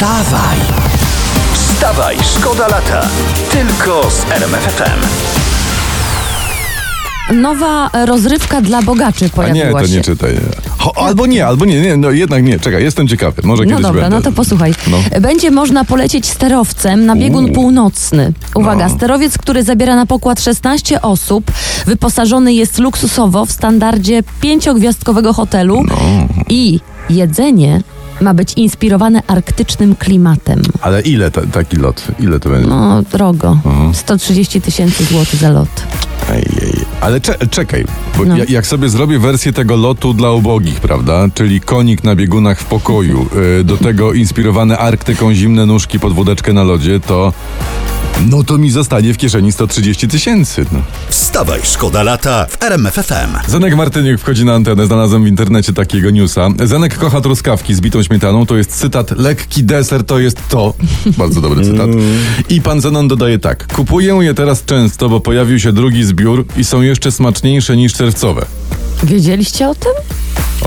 Wstawaj! Wstawaj, szkoda lata. Tylko z RMFFM. Nowa rozrywka dla bogaczy A nie, pojawiła to się. nie czytaj. Ho, albo nie, albo nie, nie, no jednak nie, czekaj, jestem ciekawy, może No kiedyś dobra, będę. no to posłuchaj. No. Będzie można polecieć sterowcem na biegun Uuu. północny. Uwaga, No. sterowiec, który zabiera na pokład 16 osób, wyposażony jest luksusowo w standardzie pięciogwiazdkowego hotelu No. i jedzenie ma być inspirowane arktycznym klimatem. Ale ile ta, taki lot? Ile to będzie? No, drogo. Mhm. 130 tysięcy złotych za lot. Ejej. Ale cze, czekaj, bo No. ja, jak sobie zrobię wersję tego lotu dla ubogich, prawda? Czyli konik na biegunach w pokoju, y, do tego inspirowane Arktyką zimne nóżki pod wódeczkę na lodzie, to no to mi zostanie w kieszeni 130 tysięcy. No. Wstawaj, szkoda lata w RMFFM. Zenek Martyniuk wchodzi na antenę, znalazłem w internecie takiego newsa. Zenek kocha truskawki z bitą śmietaną, to jest cytat, lekki deser to jest to. Bardzo dobry cytat. I pan Zenon dodaje tak, kupuję je teraz często, bo pojawił się drugi zbiór i są jeszcze smaczniejsze niż czerwcowe. Wiedzieliście o tym?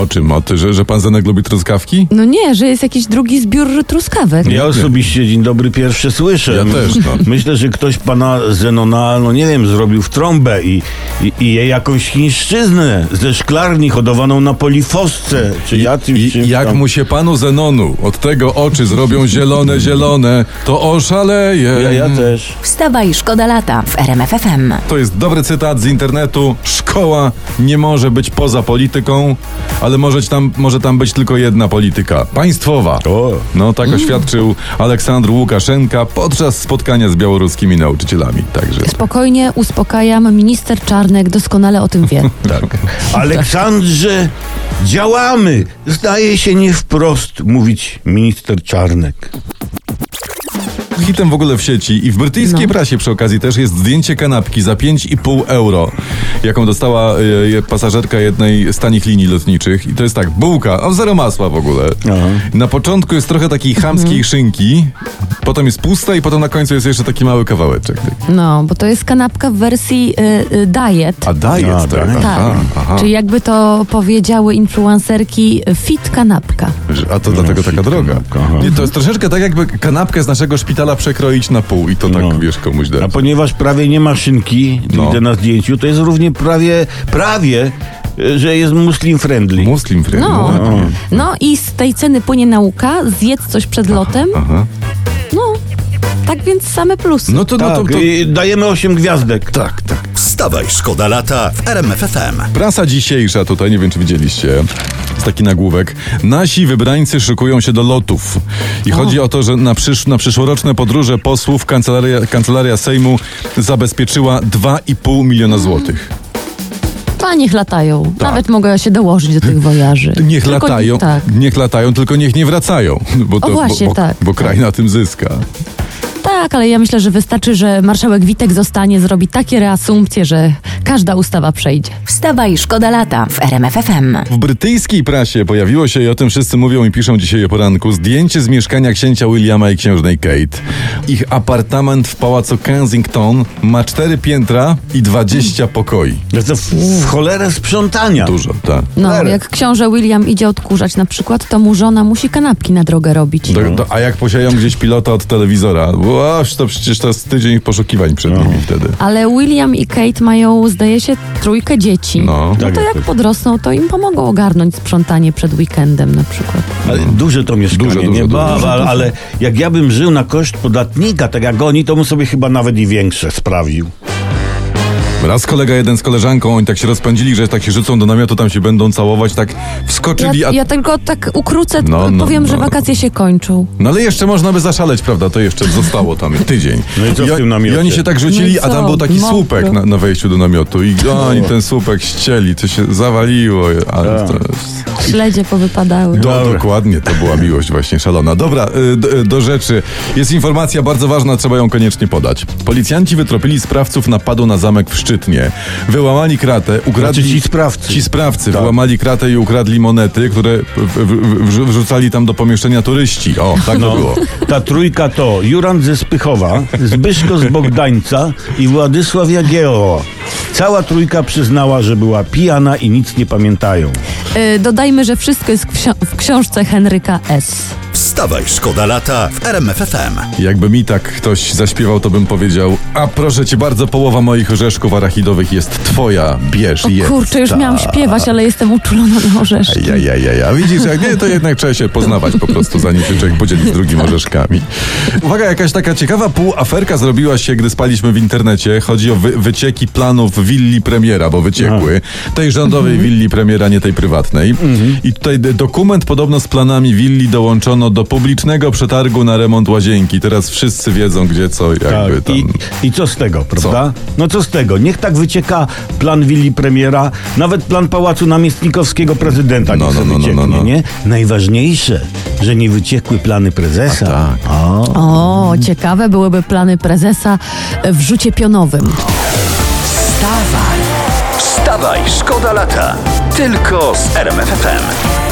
O czym? O tym, że, że pan Zenek lubi truskawki? No nie, że jest jakiś drugi zbiór truskawek. Ja osobiście dzień dobry pierwszy słyszę. Ja też, no. Myślę, że ktoś pana Zenona, no nie wiem, zrobił w trąbę i, i, i je jakąś chińszczyznę ze szklarni hodowaną na polifosce, czy jakimś I czymś jak tam. mu się panu Zenonu od tego oczy zrobią zielone, zielone, to oszaleje. Ja, ja też. Wstawaj, szkoda lata w RMFFM. To jest dobry cytat z internetu. Szkoła nie może być poza polityką, ale może tam, może tam być tylko jedna polityka państwowa. O. No tak oświadczył Aleksandr Łukaszenka podczas spotkania z białoruskimi nauczycielami. Także Spokojnie, uspokajam. Minister Czarnek doskonale o tym wie. tak. Aleksandrze, działamy! Zdaje się nie wprost mówić minister Czarnek. Hitem w ogóle w sieci i w brytyjskiej No. prasie przy okazji też jest zdjęcie kanapki za 5,5 euro, jaką dostała e, pasażerka jednej z tanich linii lotniczych. I to jest tak, bułka, a zero masła w ogóle. Aha. Na początku jest trochę takiej chamskiej Mhm. szynki, potem jest pusta i potem na końcu jest jeszcze taki mały kawałeczek. No, bo to jest kanapka w wersji y, y, diet. A daje A, daje. Tak. Aha, aha. Czyli jakby to powiedziały influencerki, fit kanapka. A to dlatego taka droga. Nie, to jest troszeczkę tak, jakby kanapkę z naszego szpitala przekroić na pół i to tak, No. wiesz, komuś A dać. ponieważ prawie nie ma szynki, No. widzę na zdjęciu, to jest równie prawie, prawie, e, że jest muslim friendly. Muslim friend. No. No. No i z tej ceny płynie nauka, zjedz coś przed lotem. Aha. Tak więc same plusy. No to, no to, Tak, to, i dajemy 8 gwiazdek. tak, tak. Wstawaj, szkoda lata w RMFFM. Prasa dzisiejsza tutaj, nie wiem czy widzieliście, jest taki nagłówek. Nasi wybrańcy szykują się do lotów. I chodzi o to, że na, przysz, na przyszłoroczne podróże posłów kancelaria, kancelaria Sejmu zabezpieczyła 2,5 miliona złotych. A niech latają. Nawet mogę się dołożyć do tych wojaży. Niech Tylko- latają, Tak. niech latają, tylko niech nie wracają. Bo, to, właśnie, bo, bo, tak. bo kraj na tym zyska. Tak, ale ja myślę, że wystarczy, że marszałek Witek zostanie, zrobi takie reasumpcje, że każda ustawa przejdzie. Wstawaj, szkoda lata w RMFFM. W brytyjskiej prasie pojawiło się, i o tym wszyscy mówią i piszą dzisiaj o poranku, zdjęcie z mieszkania księcia Williama i księżnej Kate. Ich apartament w pałacu Kensington ma cztery piętra i 20 pokoi. No to w, w cholerę sprzątania. Dużo, tak. No, jak książę William idzie odkurzać na przykład, to mu żona musi kanapki na drogę robić. Do, do, a jak posieją gdzieś pilota od telewizora, łoż, to przecież to jest tydzień poszukiwań przed nimi wtedy. Ale William i Kate mają, zdaje się, trójkę dzieci. No. no Tak to jak jakoś. podrosną, to im pomogą ogarnąć sprzątanie przed weekendem na przykład. Ale duże to mieszkanie, Duże, duże, nie? duże, Ba, duże, ale, ale jak ja bym żył na koszt podatnika, tak jak oni, to bym sobie chyba nawet i większe sprawił. Raz kolega jeden z koleżanką, oni tak się rozpędzili, że tak się rzucą do namiotu, tam się będą całować, tak wskoczyli, Ja, a... ja tylko tak ukrócę, No, no, powiem, że no. wakacje się kończą. No ale jeszcze można by zaszaleć, prawda? To jeszcze zostało tam tydzień. No i co w tym namiocie? I oni się tak rzucili, No a tam był taki Mokro. słupek na, na wejściu do namiotu i oni ten słupek ścieli, to się zawaliło, ale Tak. to... Śledzie powypadały. Do, Dobra. dokładnie, to była miłość właśnie szalona. Dobra, y, do, y, do rzeczy. Jest informacja bardzo ważna, trzeba ją koniecznie podać. Policjanci wytropili sprawców napadu na zamek w Szczytnie. Wyłamali kratę, ukradli... Znaczy ci sprawcy. Ci sprawcy Tak. wyłamali kratę i ukradli monety, które w, w, w, wrzucali tam do pomieszczenia turyści. O, tak No, to było. ta trójka to Jurand ze Spychowa, Zbyszko z Bogdańca i Władysław Jagiełło. Cała trójka przyznała, że była pijana i nic nie pamiętają. Y, dodajmy, że wszystko jest w, ksio- w książce Henryka S. Wstawaj, szkoda lata w RMF FM. Jakby mi tak ktoś zaśpiewał, to bym powiedział, a proszę cię bardzo, połowa moich orzeszków arachidowych jest twoja, bierz jedz. Kurczę, już miałam śpiewać, ale jestem uczulona na orzeszki. Ja, ja, ja, ja. Widzisz, jak nie, to jednak trzeba się poznawać po prostu, zanim się człowiek podzieli z drugim orzeszkami. Uwaga, jakaś taka ciekawa półaferka zrobiła się, gdy spaliśmy w internecie. Chodzi o wy, wycieki planów willi premiera, bo wyciekły. Tej rządowej willi premiera, nie tej prywatnej. I tutaj dokument podobno z planami willi dołączono do publicznego przetargu na remont łazienki. Teraz wszyscy wiedzą, gdzie co, jakby Tak, tam. i, I co z tego, prawda? No co z tego? Niech tak wycieka plan willi premiera, nawet plan pałacu namiestnikowskiego prezydenta No, no, no, no, wycieknie, no, no. nie? Najważniejsze, że nie wyciekły plany prezesa. tak. O. O, ciekawe byłyby plany prezesa w rzucie pionowym. Wstawaj, szkoda lata. Tylko z RMF FM.